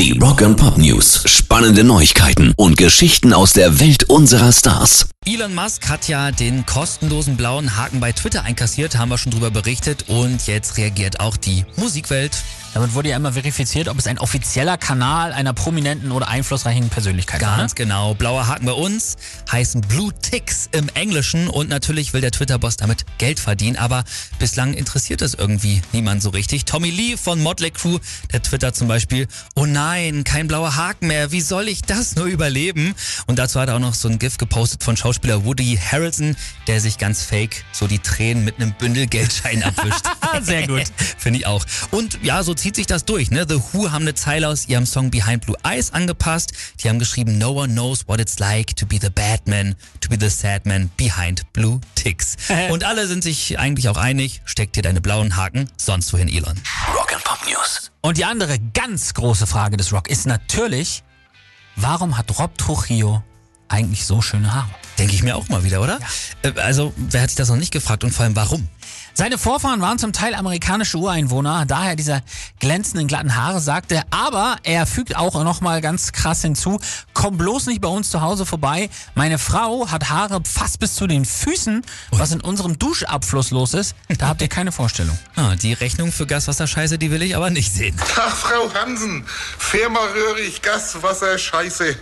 Die Rock and Pop News. Spannende Neuigkeiten und Geschichten aus der Welt unserer Stars. Elon Musk hat ja den kostenlosen blauen Haken bei Twitter einkassiert, haben wir schon drüber berichtet und jetzt reagiert auch die Musikwelt. Damit wurde ja immer verifiziert, ob es ein offizieller Kanal einer prominenten oder einflussreichen Persönlichkeit war. Ganz Ne? genau. Blauer Haken bei uns heißen Blue Ticks im Englischen und natürlich will der Twitter-Boss damit Geld verdienen, aber bislang interessiert es irgendwie niemand so richtig. Tommy Lee von Motley Crue, der twittert zum Beispiel, oh nein, kein blauer Haken mehr, wie soll ich das nur überleben? Und dazu hat er auch noch so ein GIF gepostet von Schauspieler Woody Harrelson, der sich ganz fake so die Tränen mit einem Bündel Geldschein abwischt. Sehr gut. Finde ich auch. Und ja, so zieht sich das durch. Ne? The Who haben eine Zeile aus ihrem Song Behind Blue Eyes angepasst. Die haben geschrieben, No one knows what it's like to be the bad man, to be the sad man behind blue ticks. Und alle sind sich eigentlich auch einig, steck dir deine blauen Haken sonst wohin, Elon. Rock and Pop News. Und die andere ganz große Frage des Rock ist natürlich, warum hat Rob Trujillo eigentlich so schöne Haare? Denke ich mir auch mal wieder, oder? Äh, Also, wer hat sich das noch nicht gefragt und vor allem warum? Seine Vorfahren waren zum Teil amerikanische Ureinwohner, daher diese glänzenden glatten Haare, sagte er. Aber er fügt auch nochmal ganz krass hinzu, komm bloß nicht bei uns zu Hause vorbei. Meine Frau hat Haare fast bis zu den Füßen. Was in unserem Duschabfluss los ist, da habt ihr keine Vorstellung. Ah, die Rechnung für Gaswasserscheiße, die will ich aber nicht sehen. Ach, Frau Hansen, Firma Röhrig, Gas, Wasser, Scheiße.